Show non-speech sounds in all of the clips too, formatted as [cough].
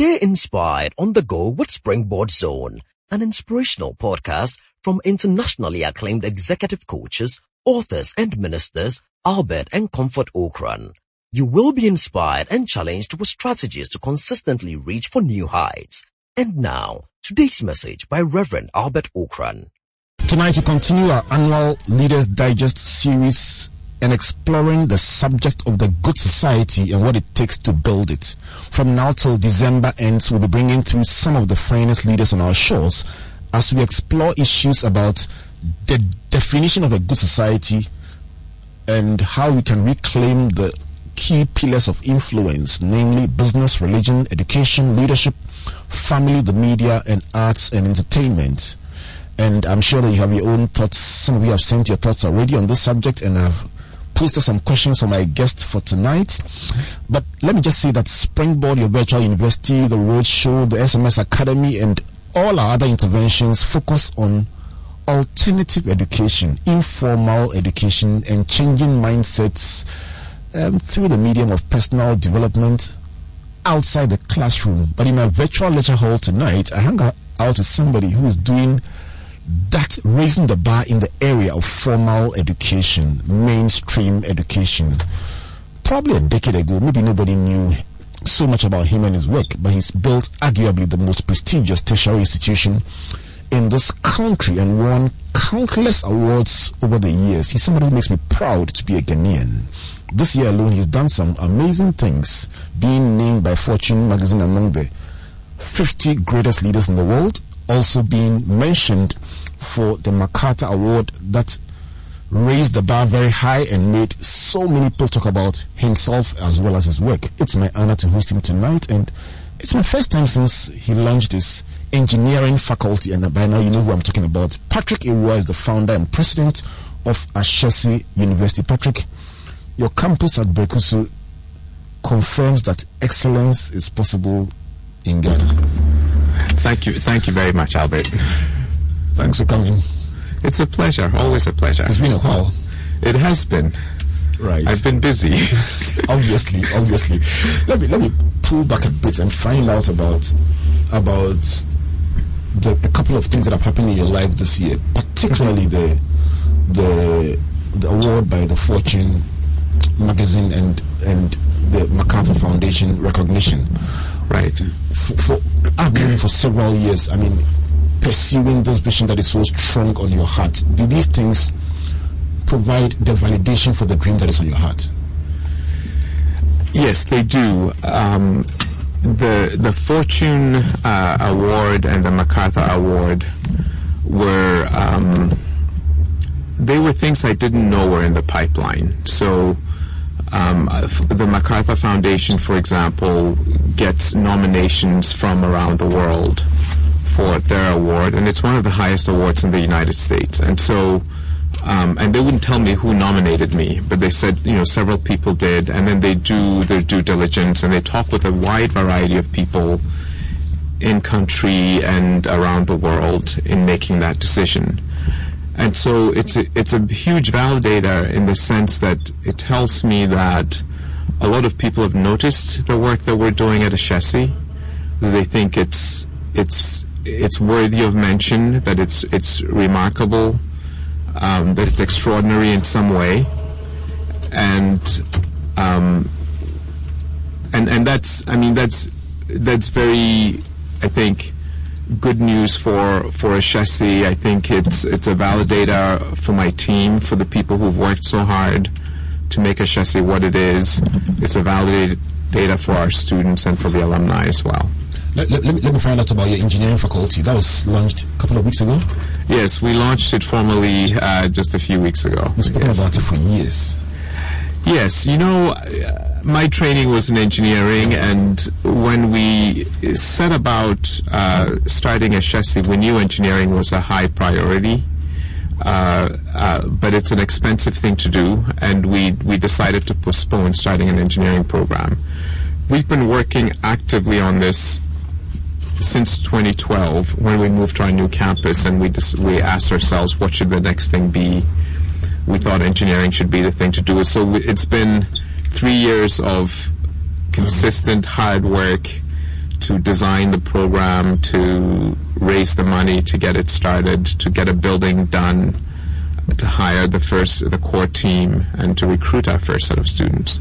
Stay inspired on the go with Springboard Zone, an inspirational podcast from internationally acclaimed executive coaches, authors and ministers Albert and Comfort Ocran. You will be inspired and challenged with strategies to consistently reach for new heights. And now, today's message by Reverend Albert Ocran. Tonight we continue our annual Leaders Digest series and exploring the subject of the good society and what it takes to build it. From now till December ends, we'll be bringing through some of the finest leaders on our shores as we explore issues about the definition of a good society and how we can reclaim the key pillars of influence, namely business, religion, education, leadership, family, the media, and arts and entertainment. And I'm sure that you have your own thoughts. Some of you have sent your thoughts already on this subject and have posted some questions for my guest for tonight. But let me just say that Springboard, your virtual university, the Roadshow, the SMS Academy, and all our other interventions focus on alternative education, informal education, and changing mindsets um, through the medium of personal development outside the classroom. But in a virtual lecture hall tonight, I hung out with somebody who is doing that raising the bar in the area of formal education, mainstream education. Probably a decade ago, maybe nobody knew so much about him and his work, but he's built arguably the most prestigious tertiary institution in this country and won countless awards over the years. He's somebody who makes me proud to be a Ghanaian. This year alone, he's done some amazing things, being named by Fortune magazine among the 50 greatest leaders in the world, also being mentioned for the MacArthur Award that raised the bar very high and made so many people talk about himself as well as his work. It's my honor to host him tonight, and it's my first time since he launched his engineering faculty, and by now you know who I'm talking about. Patrick Awuah is the founder and president of Ashesi University. Patrick, your campus at Berekuso confirms that excellence is possible in Ghana. Thank you, thank you very much, Albert. Thanks for coming. It's a pleasure, always a pleasure. It's been a while. It has been. Right. I've been busy. [laughs] obviously, obviously. Let me let me pull back a bit and find out about about the, a couple of things that have happened in your life this year, particularly the the the award by the Fortune magazine and and the MacArthur Foundation recognition. Right. For, for I've been for several years. I mean, pursuing this vision that is so strong on your heart. Do these things provide the validation for the dream that is on your heart? Yes, they do. Um, the the Fortune uh, Award and the MacArthur Award were um, they were things I didn't know were in the pipeline. So. Um, the MacArthur Foundation, for example, gets nominations from around the world for their award, and it's one of the highest awards in the United States. And so, um, and they wouldn't tell me who nominated me, but they said, you know, several people did, and then they do their due diligence and they talk with a wide variety of people in country and around the world in making that decision. And so it's a, it's a huge validator in the sense that it tells me that a lot of people have noticed the work that we're doing at Ashesi. They think it's it's it's worthy of mention, that it's it's remarkable, um, that it's extraordinary in some way, and um, and and that's I mean that's that's very I think good news for for Ashesi. I think it's it's a validator for my team, for the people who've worked so hard to make Ashesi what it is. It's a validator for our students and for the alumni as well. Let, let, let, me, let me find out about your engineering faculty. That was launched a couple of weeks ago. Yes, we launched it formally uh, just a few weeks ago. You've spoken yes. about it for years. Yes, you know, uh, my training was in engineering, and when we set about uh, starting Ashesi, we knew engineering was a high priority. Uh, uh, but it's an expensive thing to do, and we we decided to postpone starting an engineering program. We've been working actively on this since 2012 when we moved to our new campus and we just, we asked ourselves what should the next thing be. We thought engineering should be the thing to do. So it's been three years of consistent hard work to design the program, to raise the money to get it started, to get a building done, to hire the first the core team, and to recruit our first set of students.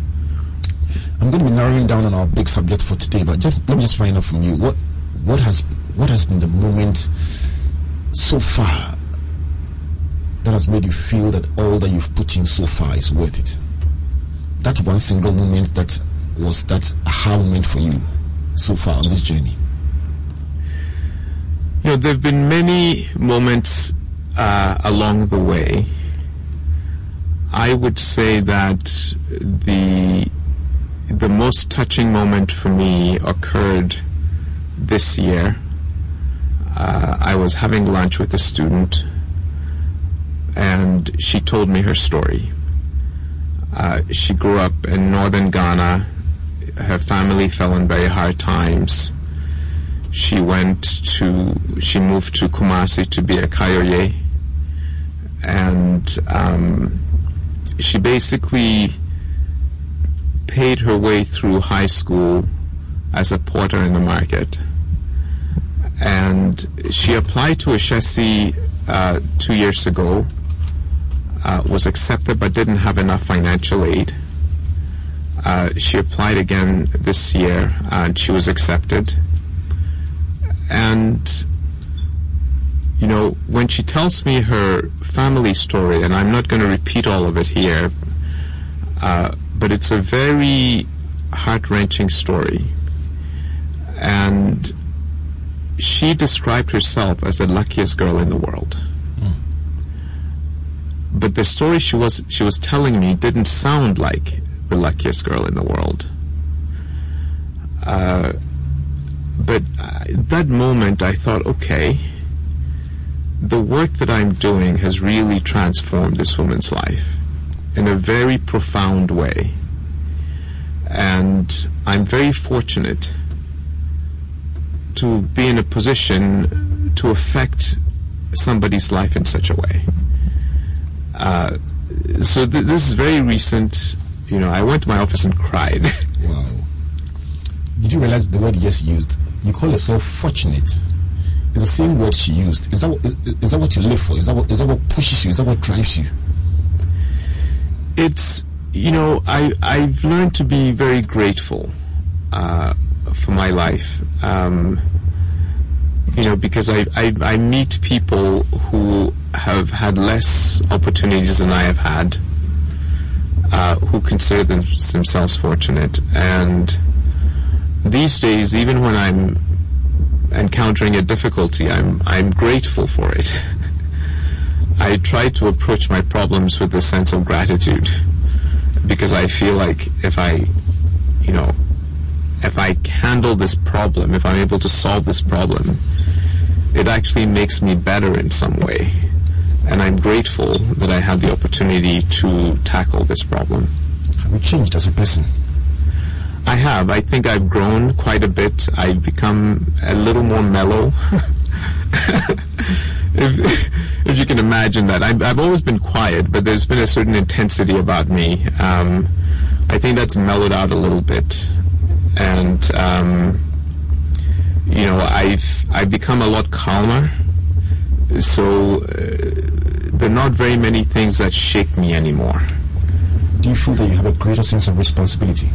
I'm going to be narrowing down on our big subject for today, but just, let me just find out from you. What what has what has been the moment so far that has made you feel that all that you've put in so far is worth it. That one single moment that was that aha moment for you so far on this journey. You know, there have been many moments uh, along the way. I would say that the the most touching moment for me occurred this year. Uh, I was having lunch with a student, and she told me her story. Uh, she grew up in northern Ghana. Her family fell in very hard times. She went to, she moved to Kumasi to be a kayayo, and um, she basically paid her way through high school as a porter in the market. And she applied to Ashesi uh, two years ago, uh, was accepted but didn't have enough financial aid. Uh, she applied again this year and she was accepted. And, you know, when she tells me her family story, and I'm not going to repeat all of it here, uh, but it's a very heart wrenching story. And she described herself as the luckiest girl in the world. Mm. But the story she was she was telling me didn't sound like the luckiest girl in the world. Uh, but at that moment, I thought, okay, the work that I'm doing has really transformed this woman's life in a very profound way. And I'm very fortunate to be in a position to affect somebody's life in such a way. Uh, so th- this is very recent. You know, I went to my office and cried. [laughs] wow. Did you realize the word you just used? You call yourself fortunate. It's the same word she used. Is that what, is that what you live for? Is that what, is that what pushes you? Is that what drives you? it's you know I I've learned to be very grateful uh, for my life. Um, you know because I, I I meet people who have had less opportunities than I have had, uh, who consider them, themselves fortunate, and these days, even when I'm encountering a difficulty, I'm I'm grateful for it. [laughs] I try to approach my problems with a sense of gratitude because I feel like if I, you know, if I handle this problem, if I'm able to solve this problem, it actually makes me better in some way. And I'm grateful that I had the opportunity to tackle this problem. Have you changed as a person? I have. I think I've grown quite a bit. I've become a little more mellow. [laughs] if, if you can imagine that. I've, I've, always been quiet, but there's been a certain intensity about me. Um, I think that's mellowed out a little bit, and um, you know, I've I've become a lot calmer. So uh, there are not very many things that shake me anymore. Do you feel that you have a greater sense of responsibility?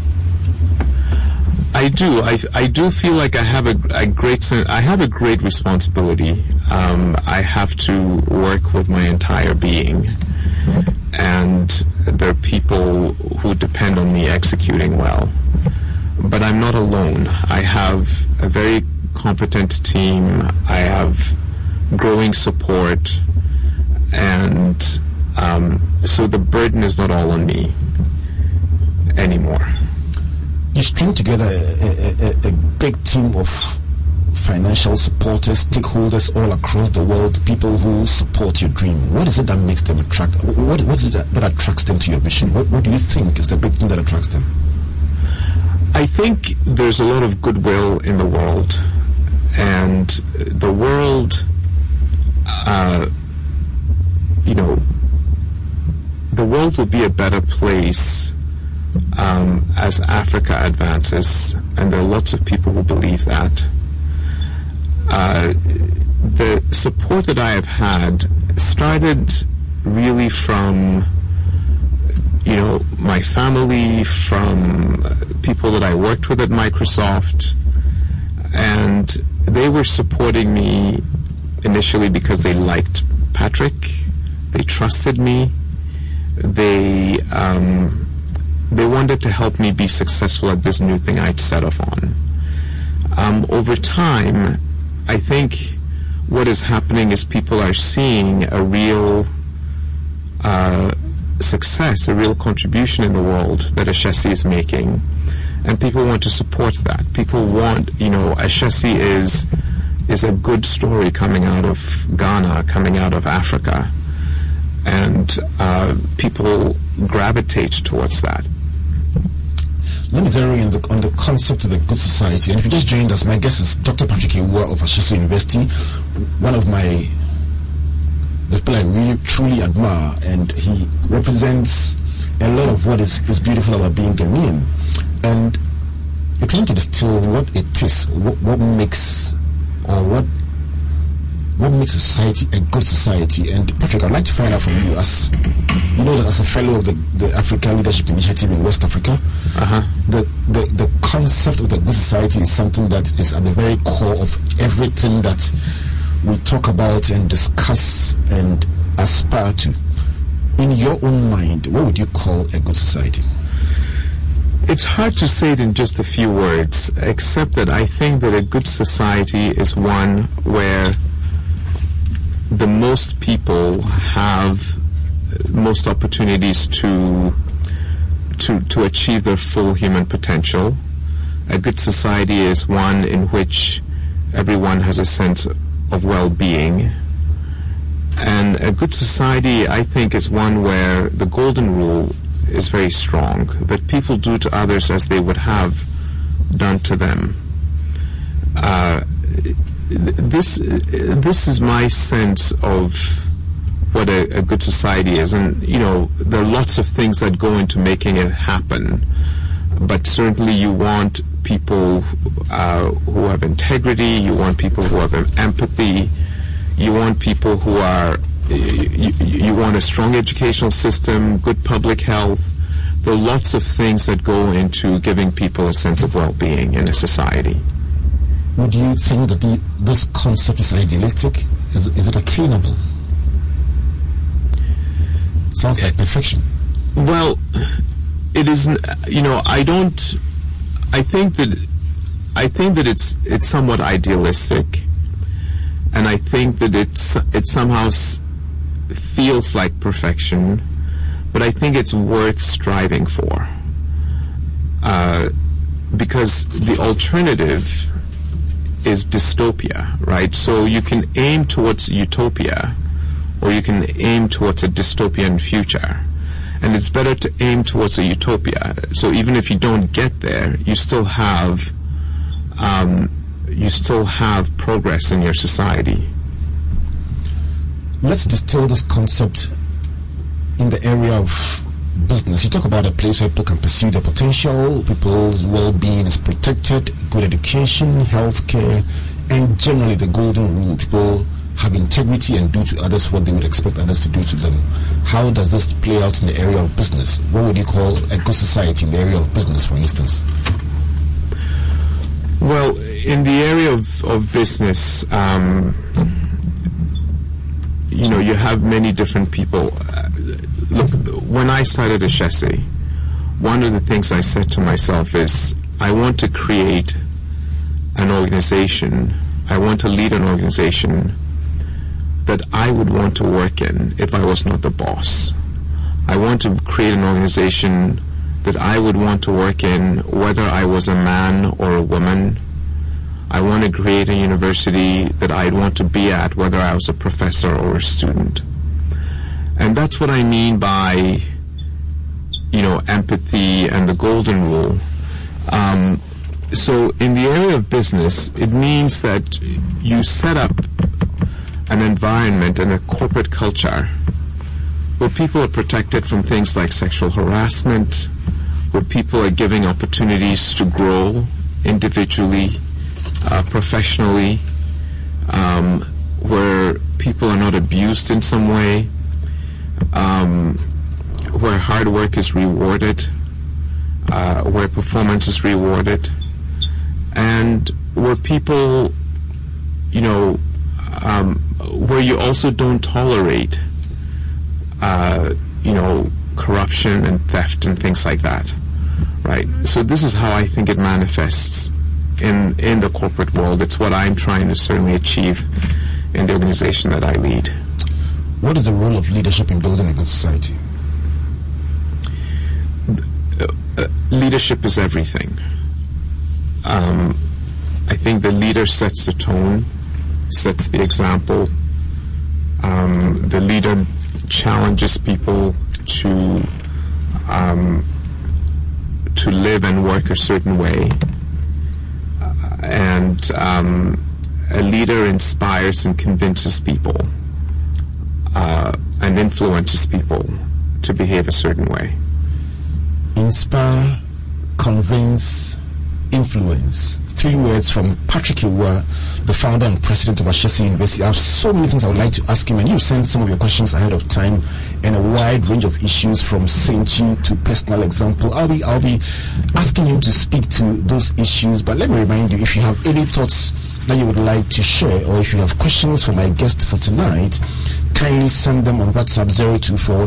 I do. I, I do feel like I have a, a great I have a great responsibility. Um, I have to work with my entire being, and there are people who depend on me executing well. But I'm not alone. I have a very competent team. I have growing support, and um, so the burden is not all on me anymore you string together a, a, a, big team of financial supporters, stakeholders all across the world, people who support your dream. What is it that makes them attract? What, what is it that, attracts them to your vision? What, what do you think is the big thing that attracts them? I think there's a lot of goodwill in the world, and the world, uh, you know, the world will be a better place um, as Africa advances, and there are lots of people who believe that. Uh, the support that I have had started really from you know my family, from people that I worked with at Microsoft, and they were supporting me initially because they liked Patrick, they trusted me, they um, they wanted to help me be successful at this new thing I'd set off on. Um, over time, I think what is happening is people are seeing a real uh, success, a real contribution in the world that Ashesi is making, and people want to support that. People want, you know, Ashesi is is a good story coming out of Ghana, coming out of Africa, and uh, people gravitate towards that. Let me zero in the, on the concept of the good society. And if you just joined us, my guest is Dr. Patrick Awuah of Ashesi University, one of my the people I really truly admire, and he represents a lot of what is, is beautiful about being Ghanaian. And you're trying to distill what it is, what, what makes, or what what makes a society a good society. And Patrick, I'd like to find out from you, as you know, that as a fellow of the, the Africa Leadership Initiative in West Africa, uh-huh. the, the the concept of the good society is something that is at the very core of everything that we talk about and discuss and aspire to. In your own mind, what would you call a good society? It's hard to say it in just a few words, except that I think that a good society is one where the most people have most opportunities to to to achieve their full human potential. A good society is one in which everyone has a sense of well-being. And a good society, I think, is one where the golden rule is very strong, that people do to others as they would have done to them. Uh, this this is my sense of what a, a, good society is, and you know there are lots of things that go into making it happen, but certainly you want people uh, who have integrity, you want people who have empathy, you want people who are you, you want a strong educational system, good public health. There are lots of things that go into giving people a sense of well-being in a society would you think that the, this concept is idealistic? Is, is it attainable? Sounds like perfection. Well, it is. You know, I don't. I think that I think that it's it's somewhat idealistic, and I think that it's it somehow feels like perfection, but I think it's worth striving for. Uh, because the alternative is dystopia, right? So you can aim towards utopia or you can aim towards a dystopian future. And it's better to aim towards a utopia. So even if you don't get there, you still have um, you still have progress in your society. Let's distill this concept in the area of business. You talk about a place where people can pursue their potential, people's well-being is protected, good education, healthcare, and generally the golden rule. People have integrity and do to others what they would expect others to do to them. How does this play out in the area of business? What would you call a good society in the area of business, for instance? Well, in the area of, of business, um, you know, you have many different people. Uh, look, when I started Ashesi, one of the things I said to myself is, I want to create an organization, I want to lead an organization that I would want to work in if I was not the boss. I want to create an organization that I would want to work in whether I was a man or a woman. I want to create a university that I'd want to be at whether I was a professor or a student. And that's what I mean by, you know, empathy and the golden rule. Um, so in the area of business, it means that you set up an environment and a corporate culture where people are protected from things like sexual harassment, where people are giving opportunities to grow individually, uh, professionally, um, where people are not abused in some way, um, where hard work is rewarded, uh, where performance is rewarded, and where people, you know, um, where you also don't tolerate, uh, you know, corruption and theft and things like that, right? So this is how I think it manifests in in the corporate world. It's what I'm trying to certainly achieve in the organization that I lead. What is the role of leadership in building a good society? Uh, uh, leadership is everything. Um, I think the leader sets the tone, sets the example. Um, the leader challenges people to um, to live and work a certain way, and um, a leader inspires and convinces people uh, and influences people to behave a certain way. Inspire, convince, influence three words from Patrick Awuah, the founder and president of Ashesi University. I have so many things I would like to ask him, and you sent some of your questions ahead of time, and a wide range of issues from Senchi to personal example. I'll be I'll be asking him to speak to those issues. But let me remind you, if you have any thoughts that you would like to share, or if you have questions for my guest for tonight, kindly send them on WhatsApp 024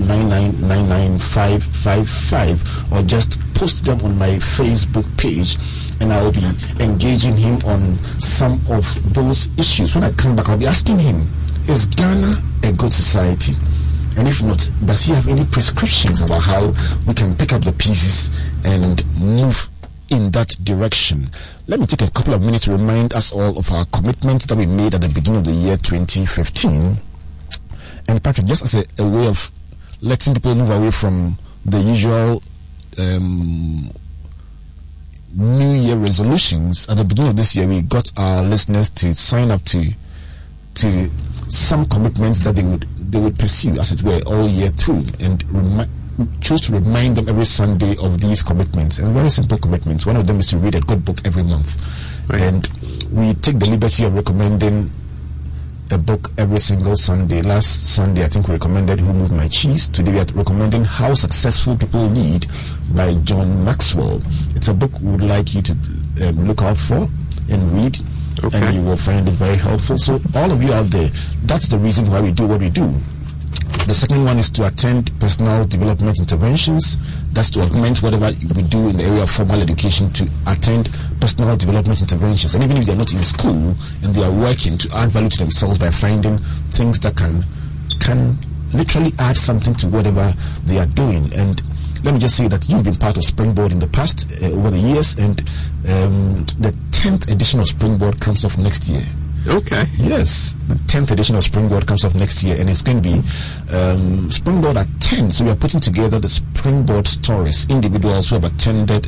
or just post them on my Facebook page and I will be engaging him on some of those issues. When I come back, I'll be asking him, is Ghana a good society? And if not, does he have any prescriptions about how we can pick up the pieces and move in that direction? Let me take a couple of minutes to remind us all of our commitments that we made at the beginning of the year 2015. And Patrick, just as a, a way of letting people move away from the usual um, New Year resolutions, at the beginning of this year, we got our listeners to sign up to to some commitments that they would they would pursue, as it were, all year through, and remi- choose to remind them every Sunday of these commitments. And very simple commitments. One of them is to read a good book every month, right. and we take the liberty of recommending a book every single Sunday. Last Sunday, I think we recommended Who Moved My Cheese. Today, we are recommending How Successful People Lead by John Maxwell. It's a book we would like you to um, look out for and read. Okay. And you will find it very helpful. So, all of you out there, that's the reason why we do what we do. The second one is to attend personal development interventions. That's to augment whatever we do in the area of formal education to attend personal development interventions. And even if they're not in school and they are working to add value to themselves by finding things that can can literally add something to whatever they are doing. And let me just say that you've been part of Springboard in the past uh, over the years, and um, the 10th edition of Springboard comes off next year. Okay. Yes, the 10th edition of Springboard comes up next year, and it's going to be um, Springboard at 10. So we are putting together the Springboard stories, individuals who have attended,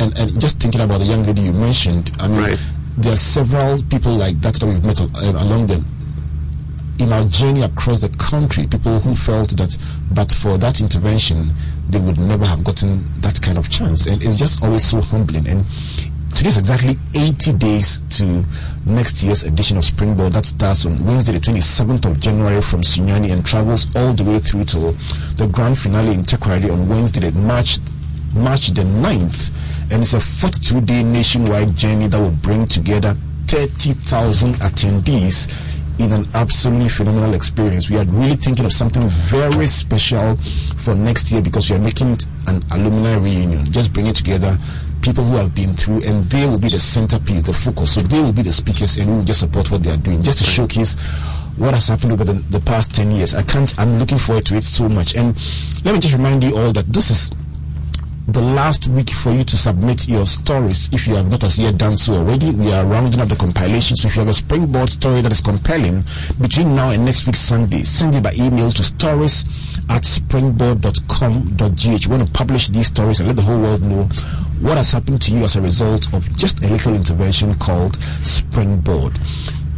and, and just thinking about the young lady you mentioned. I mean, right. there are several people like that that we've met uh, along the in our journey across the country, people who felt that, but for that intervention, they would never have gotten that kind of chance. And it's just always so humbling. And Today is exactly 80 days to next year's edition of Springboard that starts on Wednesday, the 27th of January from Sunyani and travels all the way through till the grand finale in Takoradi on Wednesday, March, March the 9th. And it's a 42 day nationwide journey that will bring together 30,000 attendees in an absolutely phenomenal experience. We are really thinking of something very special for next year because we are making it an alumni reunion. Just bring it together people who have been through, and they will be the centerpiece, the focus. So they will be the speakers, and we will just support what they are doing, just to showcase what has happened over the, the past 10 years. I can't, I'm looking forward to it so much. And let me just remind you all that this is the last week for you to submit your stories if you have not as yet done so already. We are rounding up the compilation. So if you have a springboard story that is compelling between now and next week Sunday, send it by email to stories at springboard.com.gh. You want to publish these stories and let the whole world know what has happened to you as a result of just a little intervention called Springboard.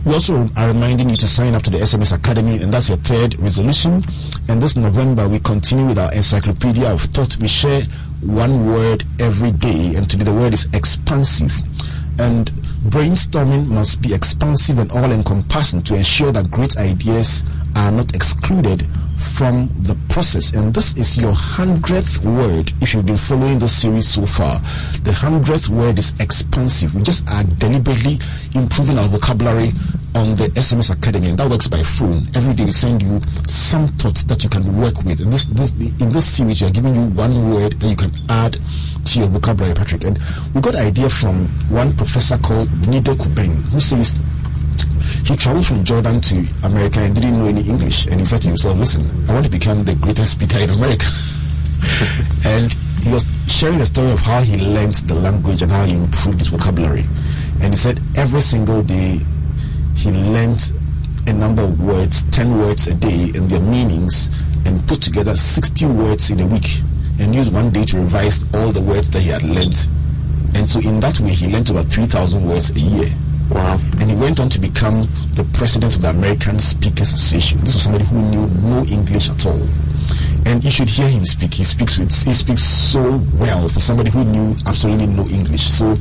We also are reminding you to sign up to the SMS Academy, and that's your third resolution. And this November, we continue with our encyclopedia of thought. We share one word every day, and today the word is expansive. And brainstorming must be expansive and all encompassing to ensure that great ideas are not excluded from the process. And this is your hundredth word if you've been following the series so far. The hundredth word is expansive. We just are deliberately improving our vocabulary on the SMS Academy, and that works by phone. Every day we send you some thoughts that you can work with. And this, this, in this series, we are giving you one word that you can add to your vocabulary, Patrick. And we got an idea from one professor called Nido Qubein, who says he traveled from Jordan to America and didn't know any English. And he said to himself, listen, I want to become the greatest speaker in America. [laughs] and he was sharing the story of how he learned the language and how he improved his vocabulary. And he said every single day he learned a number of words, 10 words a day and their meanings, and put together 60 words in a week and used one day to revise all the words that he had learned. And so in that way, he learned about 3,000 words a year. Wow. And he went on to become the president of the American Speakers Association. This was somebody who knew no English at all. And you should hear him speak. He speaks with he speaks so well for somebody who knew absolutely no English. So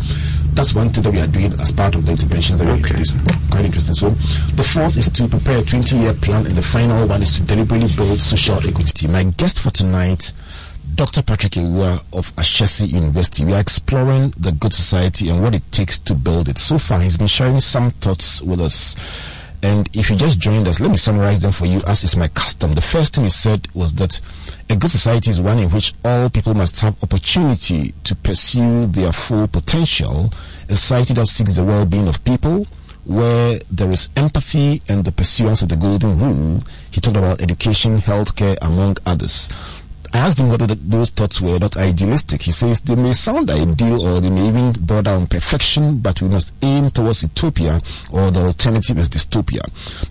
that's one thing that we are doing as part of the interventions that we're Okay. introducing. Quite interesting. So the fourth is to prepare a 20-year plan, and the final one is to deliberately build social equity. My guest for tonight, Dr. Patrick Awuah of Ashesi University. We are exploring the good society and what it takes to build it. So far, he's been sharing some thoughts with us. And if you just joined us, let me summarize them for you as is my custom. The first thing he said was that a good society is one in which all people must have opportunity to pursue their full potential. A society that seeks the well-being of people, where there is empathy and the pursuance of the golden rule. He talked about education, healthcare, among others. I asked him whether th- those thoughts were not idealistic. He says they may sound ideal or they may even border on perfection, but we must aim towards utopia or the alternative is dystopia.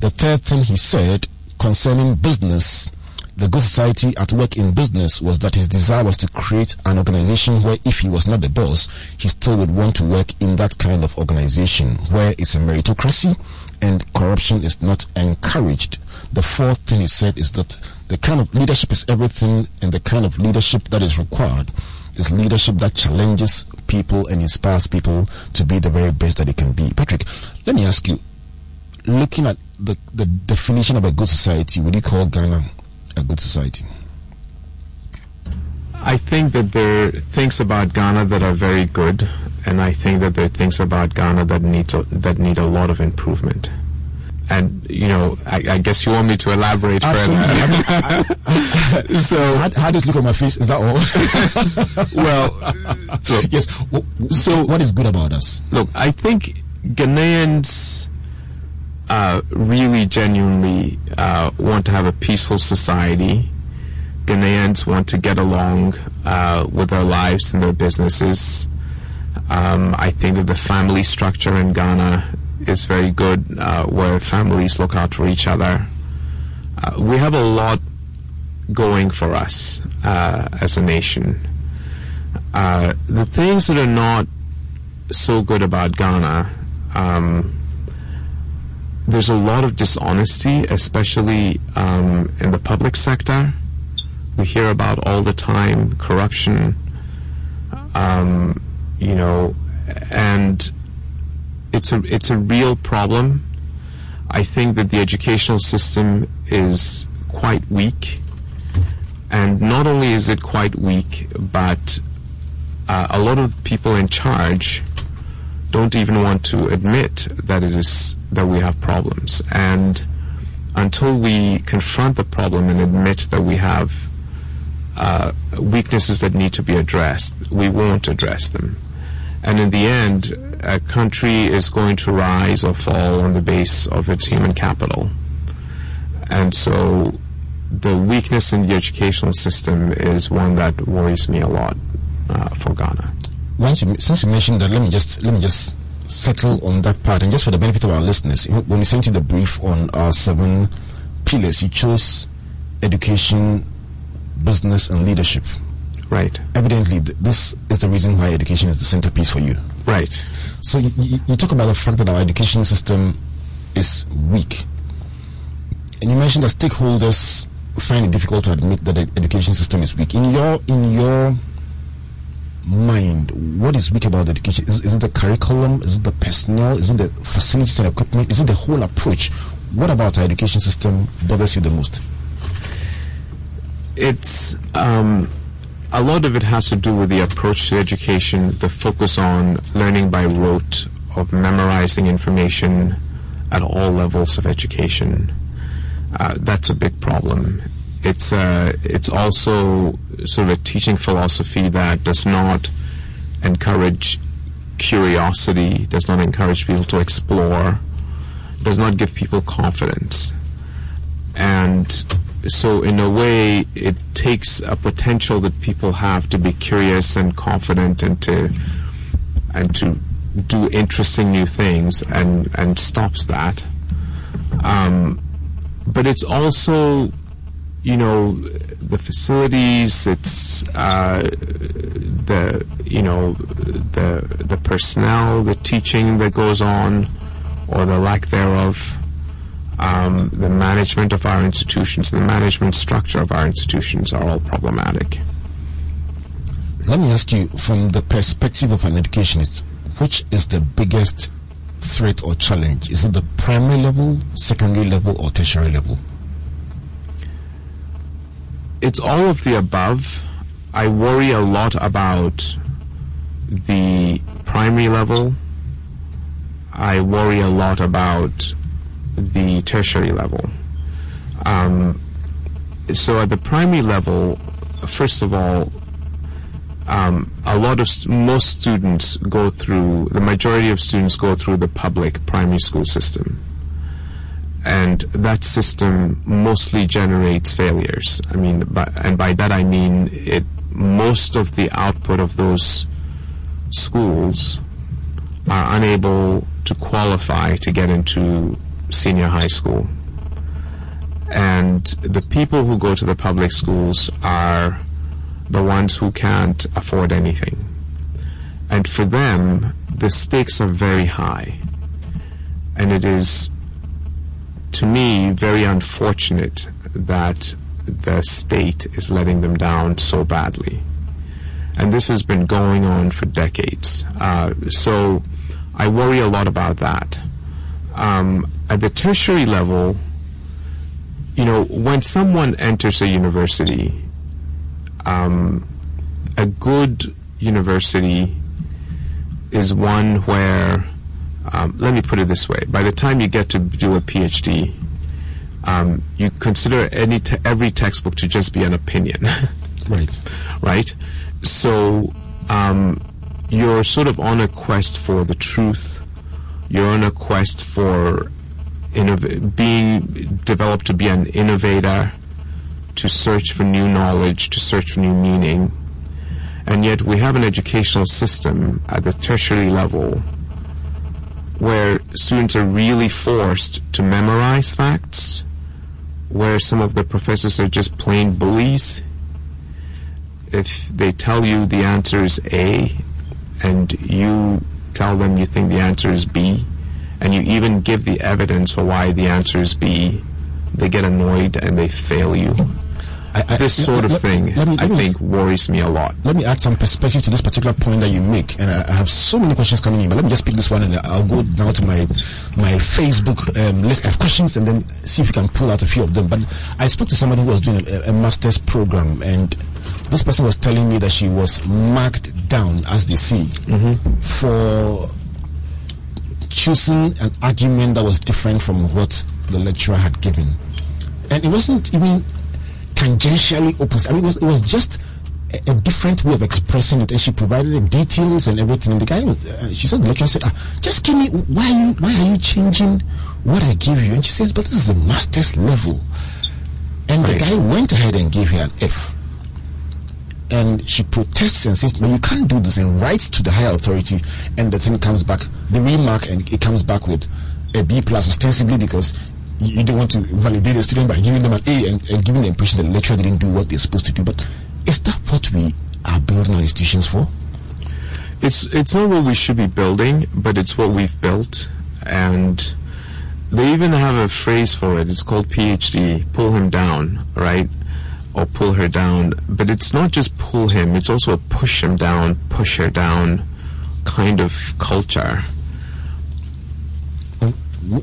The third thing he said concerning business, the good society at work in business was that his desire was to create an organization where if he was not the boss, he still would want to work in that kind of organization where it's a meritocracy and corruption is not encouraged. The fourth thing he said is that the kind of leadership is everything, and the kind of leadership that is required is leadership that challenges people and inspires people to be the very best that they can be. Patrick, let me ask you, looking at the, the definition of a good society, would you call Ghana a good society? I think that there are things about Ghana that are very good, and I think that there are things about Ghana that needs a, that need a lot of improvement. And you know, I, I guess you want me to elaborate further. [laughs] so, How, does look on my face? Is that all? [laughs] well, look, yes. So, what is good about us? look, I think Ghanaians uh, really genuinely uh, want to have a peaceful society. Ghanaians want to get along uh, with their lives and their businesses. Um, I think that the family structure in Ghana is very good, uh, where families look out for each other. Uh, we have a lot going for us uh, as a nation. Uh, the things that are not so good about Ghana, um, there's a lot of dishonesty, especially um, in the public sector. We hear about all the time corruption, um, you know, and it's a it's a real problem. I think that the educational system is quite weak, and not only is it quite weak, but uh, a lot of people in charge don't even want to admit that it is that we have problems. And until we confront the problem and admit that we have uh, weaknesses that need to be addressed we won't address them. And in the end a country is going to rise or fall on the base of its human capital and so the weakness in the educational system is one that worries me a lot uh, for Ghana. once you, since you mentioned that, let me just let me just settle on that part, and just for the benefit of our listeners, when we sent you the brief on our seven pillars, you chose education, business, and leadership. Right. Evidently, th- this is the reason why education is the centerpiece for you. Right. So you, you, talk about the fact that our education system is weak, and you mentioned that stakeholders find it difficult to admit that the education system is weak. In your in your mind, what is weak about the education? Is, is it the curriculum? Is it the personnel? Is it the facilities and equipment? Is it the whole approach? What about our education system bothers you the most? It's um, a lot of it has to do with the approach to education, the focus on learning by rote, of memorizing information at all levels of education. Uh, that's a big problem. It's uh, it's also sort of a teaching philosophy that does not encourage curiosity, does not encourage people to explore, does not give people confidence, and so in a way it takes a potential that people have to be curious and confident and to and to do interesting new things and and stops that. Um, but it's also you know the facilities it's uh, the you know the the personnel the teaching that goes on or the lack thereof um, the management of our institutions, the management structure of our institutions are all problematic. Let me ask you, from the perspective of an educationist, which is the biggest threat or challenge? Is it the primary level, secondary level, or tertiary level? It's all of the above. I worry a lot about the primary level. I worry a lot about the tertiary level. Um, so at the primary level, first of all, um, a lot of most students go through the majority of students go through the public primary school system, and that system mostly generates failures. I mean, by, and by that I mean it. Most of the output of those schools are unable to qualify to get into senior high school. And the people who go to the public schools are the ones who can't afford anything. And for them, the stakes are very high. And it is, to me, very unfortunate that the state is letting them down so badly. And this has been going on for decades. Uh, so I worry a lot about that. Um, at the tertiary level, you know, when someone enters a university, um, a good university is one where, um, let me put it this way: by the time you get to do a PhD, um, you consider any te- every textbook to just be an opinion. [laughs] right. Right. So um, you're sort of on a quest for the truth. You're on a quest for innov- being developed to be an innovator, to search for new knowledge, to search for new meaning. And yet we have an educational system at the tertiary level where students are really forced to memorize facts, where some of the professors are just plain bullies. If they tell you the answer is A and you tell them you think the answer is B, and you even give the evidence for why the answer is B, they get annoyed and they fail you. I, I, this sort let, of thing, let me, let I me, think, worries me a lot. Let me add some perspective to this particular point that you make, and I, I, have so many questions coming in. But let me just pick this one, and I'll go now to my my Facebook um, list of questions, and then see if we can pull out a few of them. But I spoke to somebody who was doing a, a master's program, and this person was telling me that she was marked down, as they see, mm-hmm. for choosing an argument that was different from what the lecturer had given. And it wasn't even tangentially opposite. I mean, it was, it was just a, a, different way of expressing it. And she provided the details and everything. And the guy, was, uh, she said, the lecturer said, ah, just give me, why are, you, why are you changing what I give you? And she says, but this is a master's level. And right. the guy went ahead and gave her an F and she protests and says, "No, you can't do this," and writes to the higher authority, and the thing comes back, the remark, and it comes back with a B plus, ostensibly because you, don't want to validate the student by giving them an A and, and giving the impression that the lecturer didn't do what they're supposed to do. But is that what we are building our institutions for? It's it's not what we should be building, but it's what we've built, and they even have a phrase for it. It's called PhD. Pull him down, right? Or pull her down. But it's not just pull him, it's also a push him down, push her down kind of culture.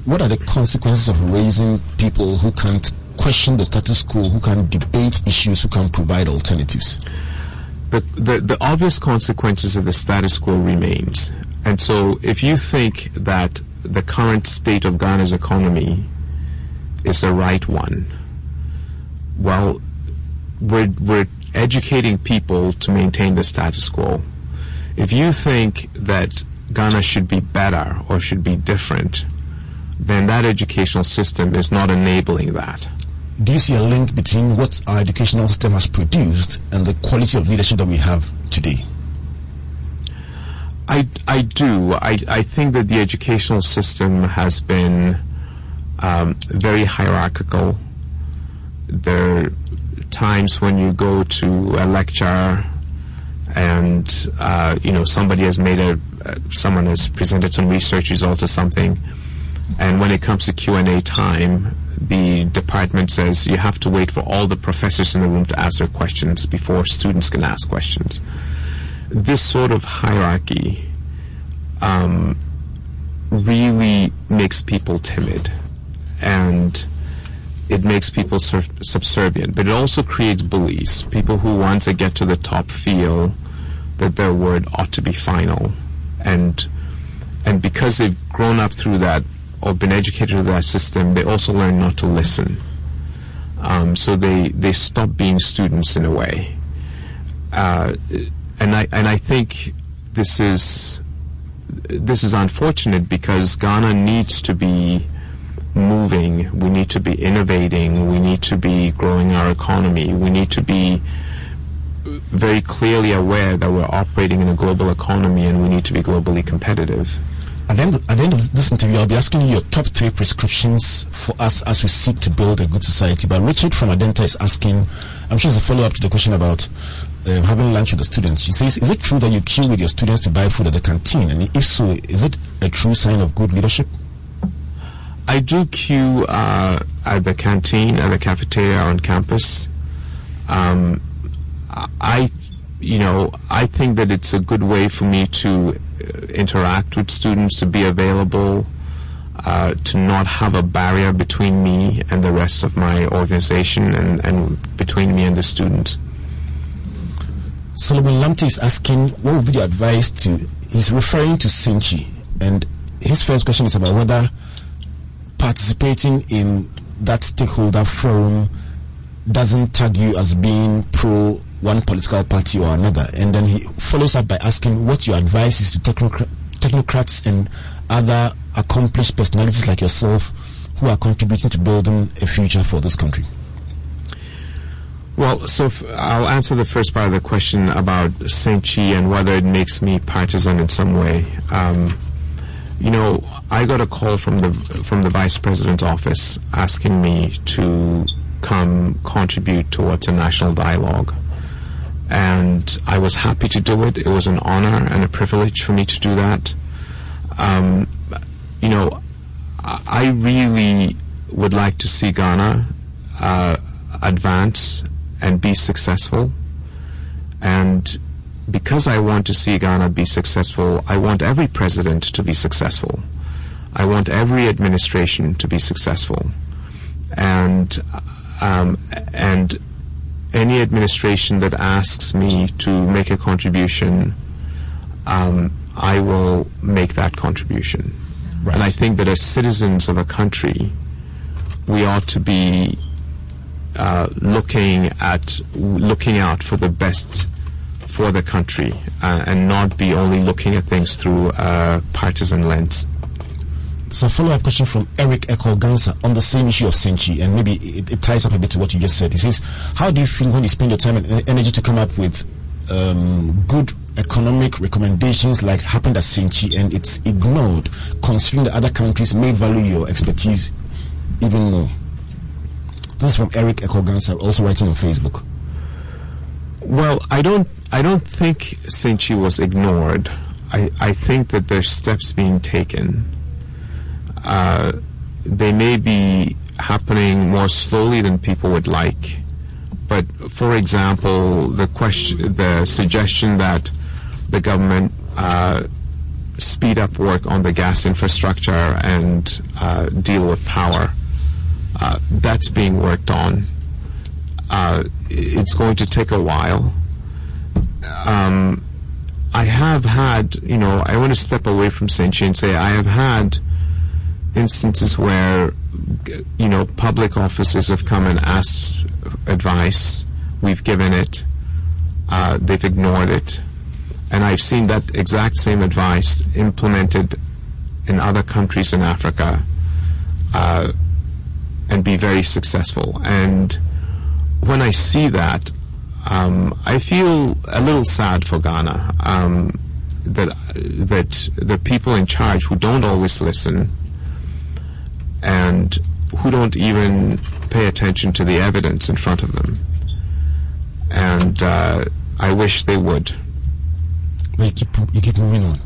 What are the consequences of raising people who can't question the status quo, who can't debate issues, who can't provide alternatives? The, the, the obvious consequences of the status quo remains. And so if you think that the current state of Ghana's economy is the right one, well, we're, we're educating people to maintain the status quo. If you think that Ghana should be better or should be different, then that educational system is not enabling that. Do you see a link between what our educational system has produced and the quality of leadership that we have today? I, I do. I, I think that the educational system has been um, very hierarchical. There times when you go to a lecture and uh, you know somebody has made a uh, someone has presented some research results or something and when it comes to q&a time the department says you have to wait for all the professors in the room to ask their questions before students can ask questions. This sort of hierarchy um, really makes people timid. And it makes people sur- subservient, but it also creates bullies. People who, once they get to the top, feel that their word ought to be final, and and because they've grown up through that or been educated through that system, they also learn not to listen. Um, so they they stop being students in a way, uh, and I and I think this is this is unfortunate because Ghana needs to be moving. We need to be innovating. We need to be growing our economy. We need to be very clearly aware that we're operating in a global economy and we need to be globally competitive. At the, end, of this interview, I'll be asking you your top three prescriptions for us as we seek to build a good society. But Richard from Adenta is asking, I'm sure it's a follow up to the question about um, having lunch with the students. She says, Is it true that you queue with your students to buy food at the canteen? And if so, is it a true sign of good leadership? I do queue uh, at the canteen, at the cafeteria on campus. Um, I, you know, I think that it's a good way for me to uh, interact with students, to be available, uh, to not have a barrier between me and the rest of my organization and, and between me and the students. Solomon Lamptey is asking, what would be the advice to, he's referring to Senchi, and his first question is about whether participating in that stakeholder forum doesn't tag you as being pro one political party or another. And then he follows up by asking what your advice is to technocrats and other accomplished personalities like yourself who are contributing to building a future for this country. Well, so f- I'll answer the first part of the question about Senchi and whether it makes me partisan in some way. Um, you know, I got a call from the from the vice president's office asking me to come contribute towards a national dialogue, and I was happy to do it. It was an honor and a privilege for me to do that. Um, you know, I really would like to see Ghana uh, advance and be successful, and because I want to see Ghana be successful, I want every president to be successful. I want every administration to be successful. And, um, and any administration that asks me to make a contribution, um, I will make that contribution. Right. And I think that as citizens of a country, we ought to be uh, looking at looking out for the best for the country uh, and not be only looking at things through a partisan lens. So, a follow up question from Eric Eko Gansa on the same issue of Senchi, and maybe it, it, ties up a bit to what you just said. He says, How do you feel when you spend your time and energy to come up with um, good economic recommendations like happened at Senchi and it's ignored, considering that other countries may value your expertise even more? This is from Eric Eko Gansa, also writing on Facebook. Well, I don't I don't think Senchi was ignored. I, I think that there's steps being taken. Uh, they may be happening more slowly than people would like, but for example, the question, the suggestion that the government uh, speed up work on the gas infrastructure and uh, deal with power, uh, that's being worked on. Uh, it's going to take a while. Um, I have had, you know, I want to step away from Senchi and say I have had instances where, you know, public offices have come and asked advice. We've given it. Uh, they've ignored it. And I've seen that exact same advice implemented in other countries in Africa uh, and be very successful. And when I see that, um, I feel a little sad for Ghana um, that that the people in charge who don't always listen and who don't even pay attention to the evidence in front of them. And uh, I wish they would. But you keep you keep moving on.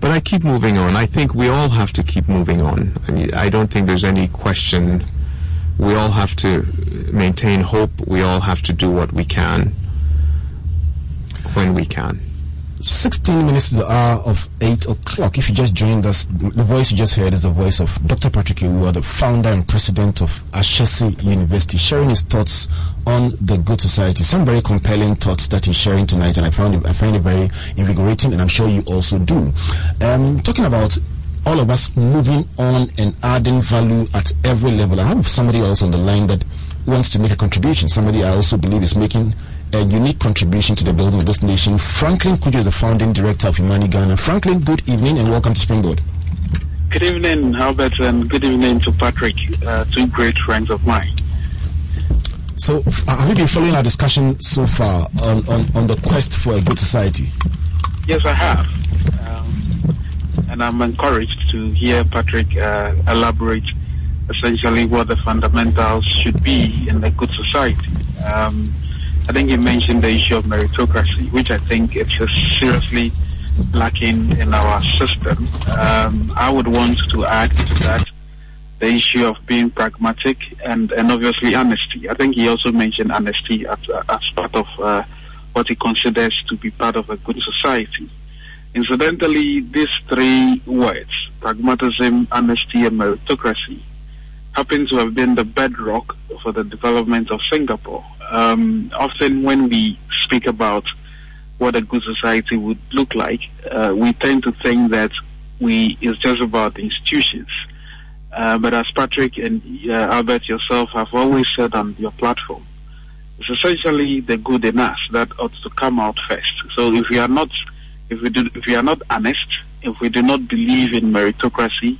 But I keep moving on. I think we all have to keep moving on. I mean, I don't think there's any question we all have to maintain hope. We all have to do what we can when we can. 16 minutes to the hour of 8 o'clock. If you just joined us, the voice you just heard is the voice of Dr. Patrick Awuah, the founder and president of Ashesi University, sharing his thoughts on the good society. Some very compelling thoughts that he's sharing tonight, and I found it, I find it very invigorating, and I'm sure you also do. Um, talking about all of us moving on and adding value at every level. I have somebody else on the line that wants to make a contribution. Somebody I also believe is making a unique contribution to the building of this nation. Franklin Cudjoe is the founding director of Imani Ghana. Franklin, good evening and welcome to Springboard. Good evening, Albert, and good evening to Patrick, uh, two great friends of mine. So, have you been following our discussion so far on, on, on the quest for a good society? Yes, I have. Um, and I'm encouraged to hear Patrick uh, elaborate essentially what the fundamentals should be in a good society. Um, I think you mentioned the issue of meritocracy, which I think it's seriously lacking in our system. Um, I would want to add to that the issue of being pragmatic and, and obviously honesty. I think he also mentioned honesty as, as part of uh, what he considers to be part of a good society. Incidentally, these three words, pragmatism, honesty, and meritocracy, happen to have been the bedrock for the development of Singapore. Um, often when we speak about what a good society would look like, uh, we tend to think that we it's just about institutions. Uh, but as Patrick and uh, Albert yourself have always said on your platform, it's essentially the good in us that ought to come out first. So if we are not if we do, if we are not honest, if we do not believe in meritocracy,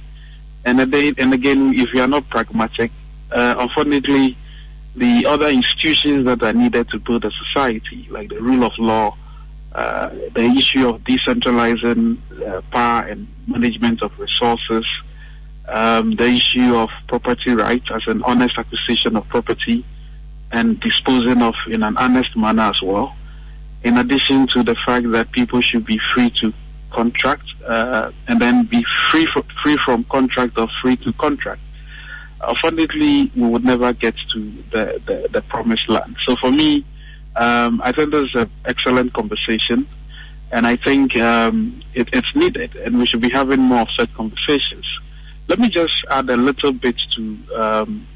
and again, and again, if we are not pragmatic, uh, unfortunately, the other institutions that are needed to build a society, like the rule of law, uh, the issue of decentralizing uh, power and management of resources, um, the issue of property rights as an honest acquisition of property and disposing of in an honest manner as well in addition to the fact that people should be free to contract uh, and then be free from, free from contract or free to contract. Unfortunately, we would never get to the, the, the promised land. So for me, um, I think this is an excellent conversation, and I think um, it, it's needed, and we should be having more of such conversations. Let me just add a little bit to, um,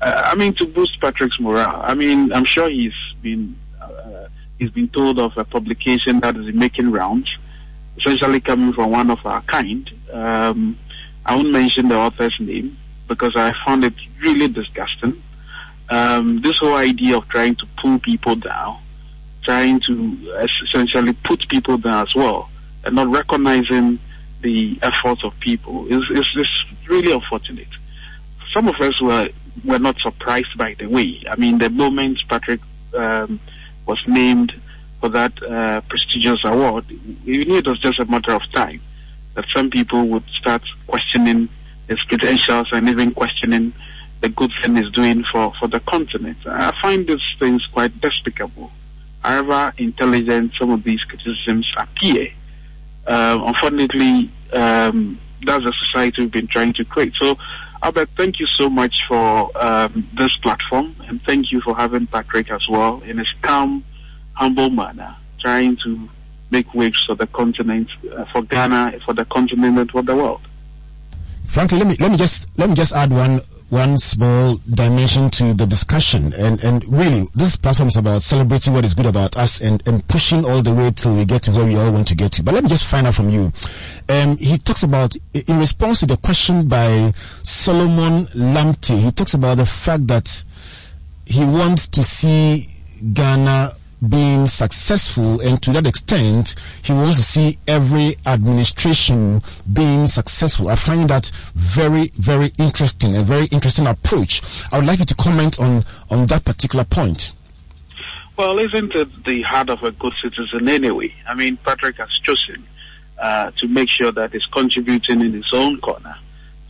uh, I mean, to boost Patrick's morale. I mean, I'm sure he's been uh, he's been told of a publication that is making rounds, essentially coming from one of our kind. Um, I won't mention the author's name because I found it really disgusting. Um, this whole idea of trying to pull people down, trying to essentially put people down as well, and not recognizing the efforts of people is, is, is really unfortunate. Some of us were were not surprised by the way. I mean, the moment Patrick um, was named for that uh, prestigious award, we knew it was just a matter of time that some people would start questioning his credentials and even questioning the good thing he's doing for, for the continent. I find these things quite despicable. However intelligent some of these criticisms appear, uh, unfortunately, um, that's the society we've been trying to create. So Albert, thank you so much for um, this platform, and thank you for having Patrick as well in his calm, humble manner, trying to make waves for the continent, uh, for Ghana, for the continent, and for the world. Frankly, let me let me just let me just add one one small dimension to the discussion. And, and really, this platform is about celebrating what is good about us and, and pushing all the way till we get to where we all want to get to. But let me just find out from you. Um, he talks about, in response to the question by Solomon Lamptey, he talks about the fact that he wants to see Ghana being successful, and to that extent, he wants to see every administration being successful. I find that very, very interesting, a very interesting approach. I would like you to comment on, on that particular point. Well, isn't it the heart of a good citizen anyway? I mean, Patrick has chosen uh, to make sure that he's contributing in his own corner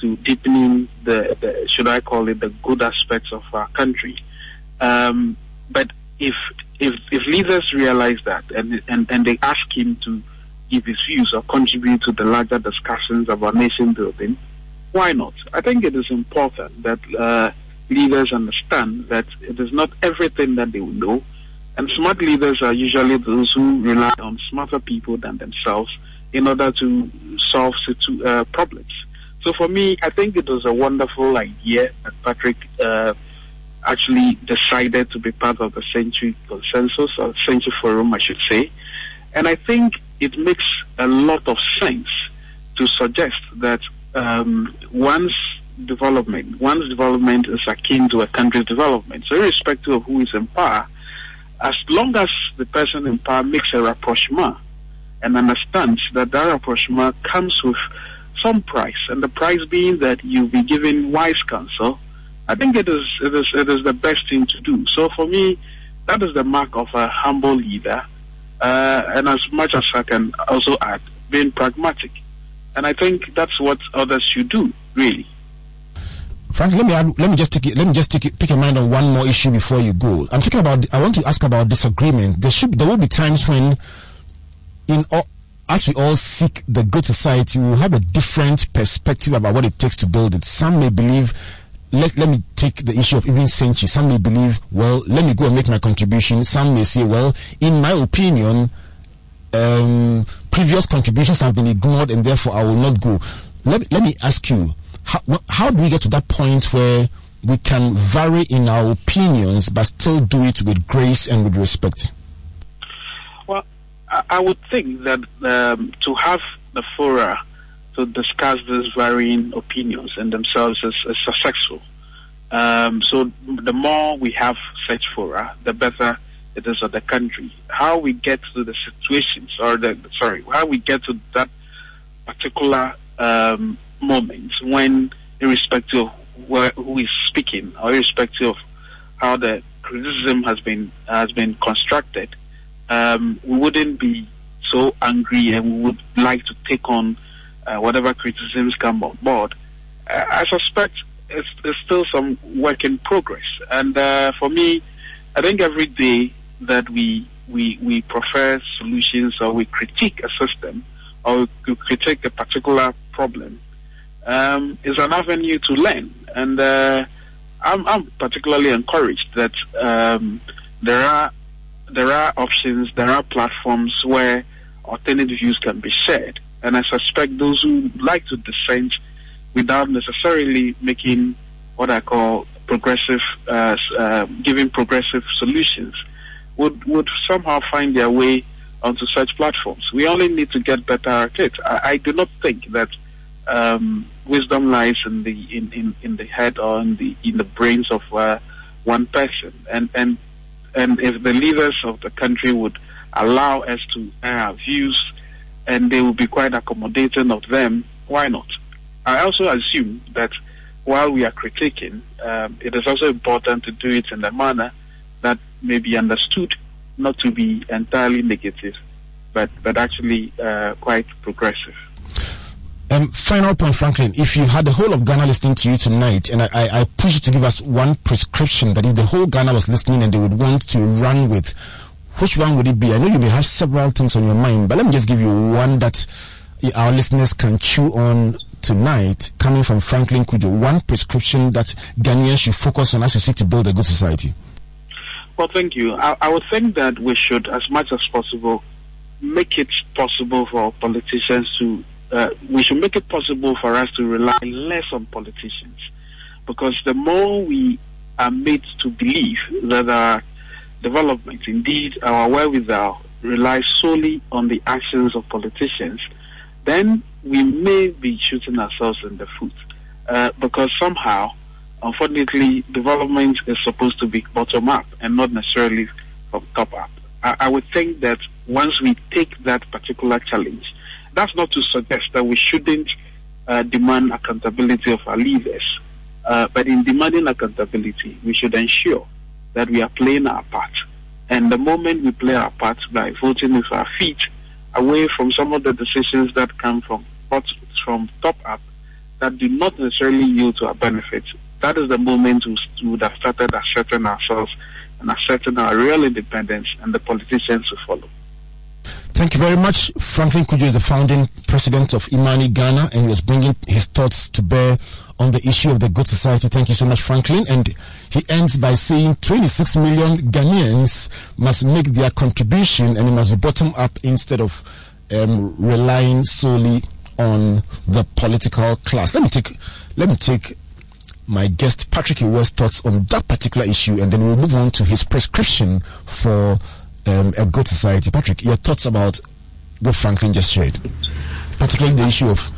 to deepening the, the should I call it, the good aspects of our country. Um, but if if if leaders realize that and and, and they ask him to give his views or contribute to the larger discussions about nation building, why not? I think it is important that uh, leaders understand that it is not everything that they will know, and smart leaders are usually those who rely on smarter people than themselves in order to solve uh, problems. So for me, I think it was a wonderful idea that Patrick uh, actually decided to be part of the Senchi Consensus or Senchi Forum, I should say. And I think it makes a lot of sense to suggest that um, one's development, one's development is akin to a country's development. So irrespective of who is in power, as long as the person in power makes a rapprochement and understands that that rapprochement comes with some price, and the price being that you'll be given wise counsel I think it is it is it is the best thing to do. So for me, that is the mark of a humble leader, uh, and as much as I can also add, being pragmatic. And I think that's what others should do, really. Frank, let me add, let me just take it, let me just take it, pick your mind on one more issue before you go. I'm talking about. I want to ask about disagreement. There should there will be times when, in all, as we all seek the good society, we will have a different perspective about what it takes to build it. Some may believe let, let me take the issue of even Senchi. Some may believe, well, let me go and make my contribution. Some may say, well, in my opinion, um, previous contributions have been ignored and therefore I will not go. Let, let me ask you, how, how do we get to that point where we can vary in our opinions but still do it with grace and with respect? Well, I would think that um, to have the fora to discuss these varying opinions and themselves as, successful. Um, so the more we have such fora, the better it is for the country. How we get to the situations, or the sorry, how we get to that particular um, moment when, irrespective of where, who is speaking, or irrespective of how the criticism has been has been constructed, um, we wouldn't be so angry, and we would like to take on uh, whatever criticisms come on board, uh, I suspect it's, it's, still some work in progress. And uh, for me, I think every day that we we we prefer solutions or we critique a system or we critique a particular problem um, is an avenue to learn. And uh, I'm, I'm, particularly encouraged that um, there are there are options, there are platforms where alternative views can be shared. And I suspect those who like to dissent without necessarily making what I call progressive, uh, uh, giving progressive solutions, would would somehow find their way onto such platforms. We only need to get better at it. I, I do not think that um, wisdom lies in the in, in, in the head or in the in the brains of uh, one person. And and and if the leaders of the country would allow us to air our views and they will be quite accommodating of them, why not? I also assume that while we are critiquing, um, it is also important to do it in a manner that may be understood not to be entirely negative, but, but actually uh, quite progressive. Um, final point, Franklin. If you had the whole of Ghana listening to you tonight, and I, I, I push you to give us one prescription that if the whole Ghana was listening and they would want to run with, which one would it be? I know you may have several things on your mind, but let me just give you one that our listeners can chew on tonight coming from Franklin Cudjoe, one prescription that Ghanaians should focus on as we seek to build a good society? Well, thank you. I, I would think that we should, as much as possible, make it possible for politicians to, uh, we should make it possible for us to rely less on politicians. Because the more we are made to believe that our development, indeed our wherewithal, relies solely on the actions of politicians, then we may be shooting ourselves in the foot. Uh, because somehow, unfortunately, development is supposed to be bottom up and not necessarily from top up. I, I would think that once we take that particular challenge, that's not to suggest that we shouldn't uh, demand accountability of our leaders. Uh, but in demanding accountability, we should ensure that we are playing our part. And the moment we play our part by voting with our feet away from some of the decisions that come from from top up that do not necessarily yield to our benefits, that is the moment we would have started asserting ourselves and asserting our real independence and the politicians to follow. Thank you very much. Franklin Cudjoe is the founding president of Imani Ghana and he was bringing his thoughts to bear on the issue of the good society. Thank you so much, Franklin. And he ends by saying 26 million Ghanaians must make their contribution and it must be bottom up instead of um, relying solely on the political class. Let me take, let me take my guest Patrick Awuah's thoughts on that particular issue, and then we'll move on to his prescription for um, a good society. Patrick, your thoughts about what Franklin just shared, particularly the issue of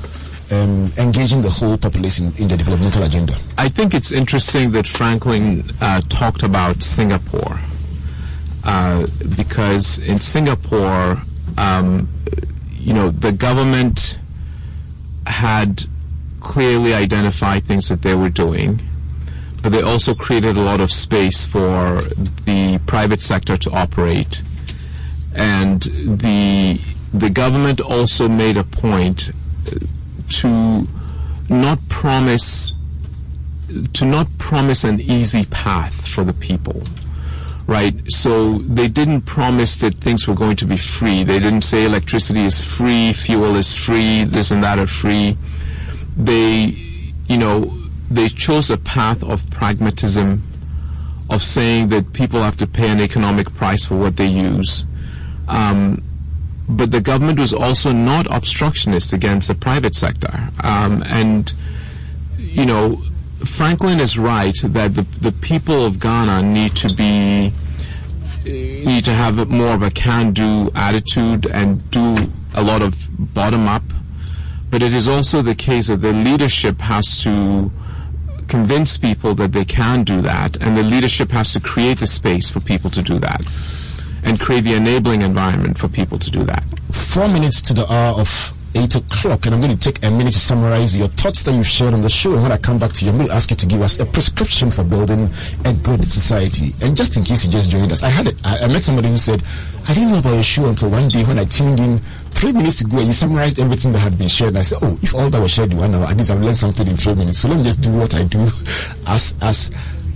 um, engaging the whole population in the developmental agenda. I think it's interesting that Franklin uh, talked about Singapore uh, because in Singapore, um, you know, the government had clearly identified things that they were doing, but they also created a lot of space for the private sector to operate. And the the government also made a point to not promise to not promise an easy path for the people right? So they didn't promise that things were going to be free. They didn't say electricity is free fuel is free this and that are free. They, you know, they chose a path of pragmatism, of saying that people have to pay an economic price for what they use. Um, but the government was also not obstructionist against the private sector. Um, and, you know, Franklin is right that the, the people of Ghana need to be need to have more of a can-do attitude and do a lot of bottom-up but it is also the case that the leadership has to convince people that they can do that, and the leadership has to create the space for people to do that and create the enabling environment for people to do that. Four minutes to the hour of 8 o'clock, and I'm going to take a minute to summarize your thoughts that you've shared on the show. And when I come back to you, I'm going to ask you to give us a prescription for building a good society. And just in case you just joined us, I had it. I, met somebody who said, I didn't know about your show until one day when I tuned in three minutes ago and you summarized everything that had been shared. And I said, Oh, if all that was shared in one hour, at least I've learned something in three minutes. So let me just do what I do [laughs] as as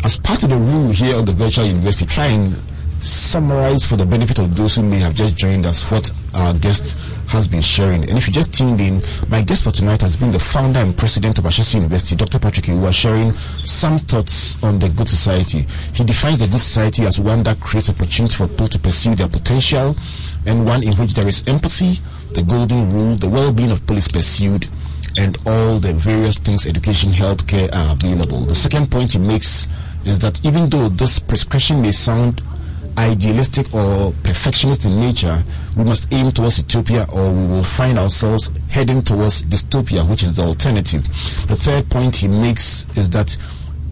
as part of the rule here on the virtual university. Try and summarize for the benefit of those who may have just joined us what our guest has been sharing. And if you just tuned in, my guest for tonight has been the founder and president of Ashesi University, Dr. Patrick Awuah, sharing some thoughts on the good society. He defines the good society as one that creates opportunity for people to pursue their potential and one in which there is empathy, the golden rule, the well-being of people is pursued, and all the various things, education, healthcare are available. The second point he makes is that even though this prescription may sound idealistic or perfectionist in nature, we must aim towards utopia or we will find ourselves heading towards dystopia, which is the alternative. The third point he makes is that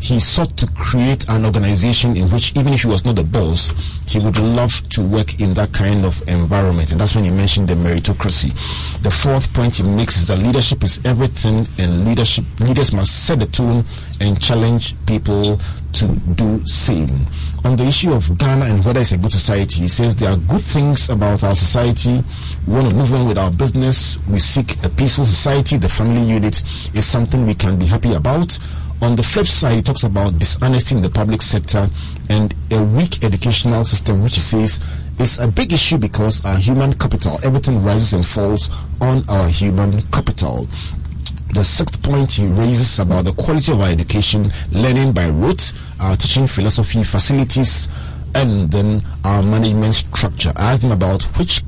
he sought to create an organization in which even if he was not the boss, he would love to work in that kind of environment. And that's when he mentioned the meritocracy. The fourth point he makes is that leadership is everything and leadership leaders must set the tone and challenge people to do same. On the issue of Ghana and whether it's a good society, he says there are good things about our society. We want to move on with our business. We seek a peaceful society. The family unit is something we can be happy about on the flip side, he talks about dishonesty in the public sector and a weak educational system, which he says is a big issue because our human capital, everything rises and falls on our human capital. The sixth point he raises about the quality of our education, learning by rote, our teaching philosophy, facilities, and then our management structure. I asked him about which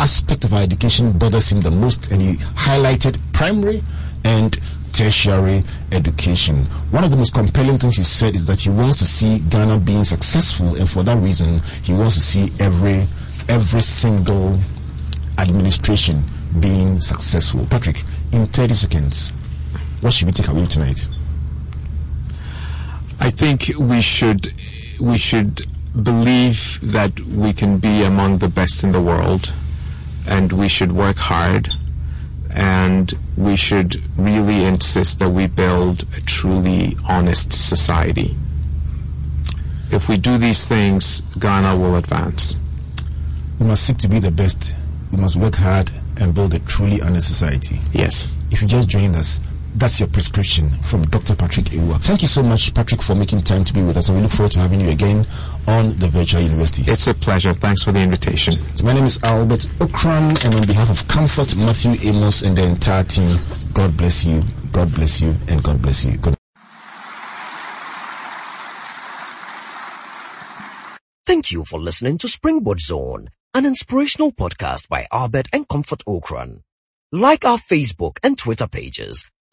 aspect of our education bothers him the most, and he highlighted primary and tertiary education. One of the most compelling things he said is that he wants to see Ghana being successful, and for that reason, he wants to see every every single administration being successful. Patrick, in 30 seconds, what should we take away tonight? I think we should we should believe that we can be among the best in the world, and we should work hard, and we should really insist that we build a truly honest society. If we do these things, Ghana will advance. We must seek to be the best. We must work hard and build a truly honest society. Yes. If you just joined us, that's your prescription from Dr. Patrick Awuah. Thank you so much, Patrick, for making time to be with us, and we look forward to having you again on the Virtual University. It's a pleasure. Thanks for the invitation. So my name is Albert Ocran, and on behalf of Comfort, Matthew Amos, and the entire team, God bless you, God bless you, and God bless you. God Thank you for listening to Springboard Zone, an inspirational podcast by Albert and Comfort Ocran. Like our Facebook and Twitter pages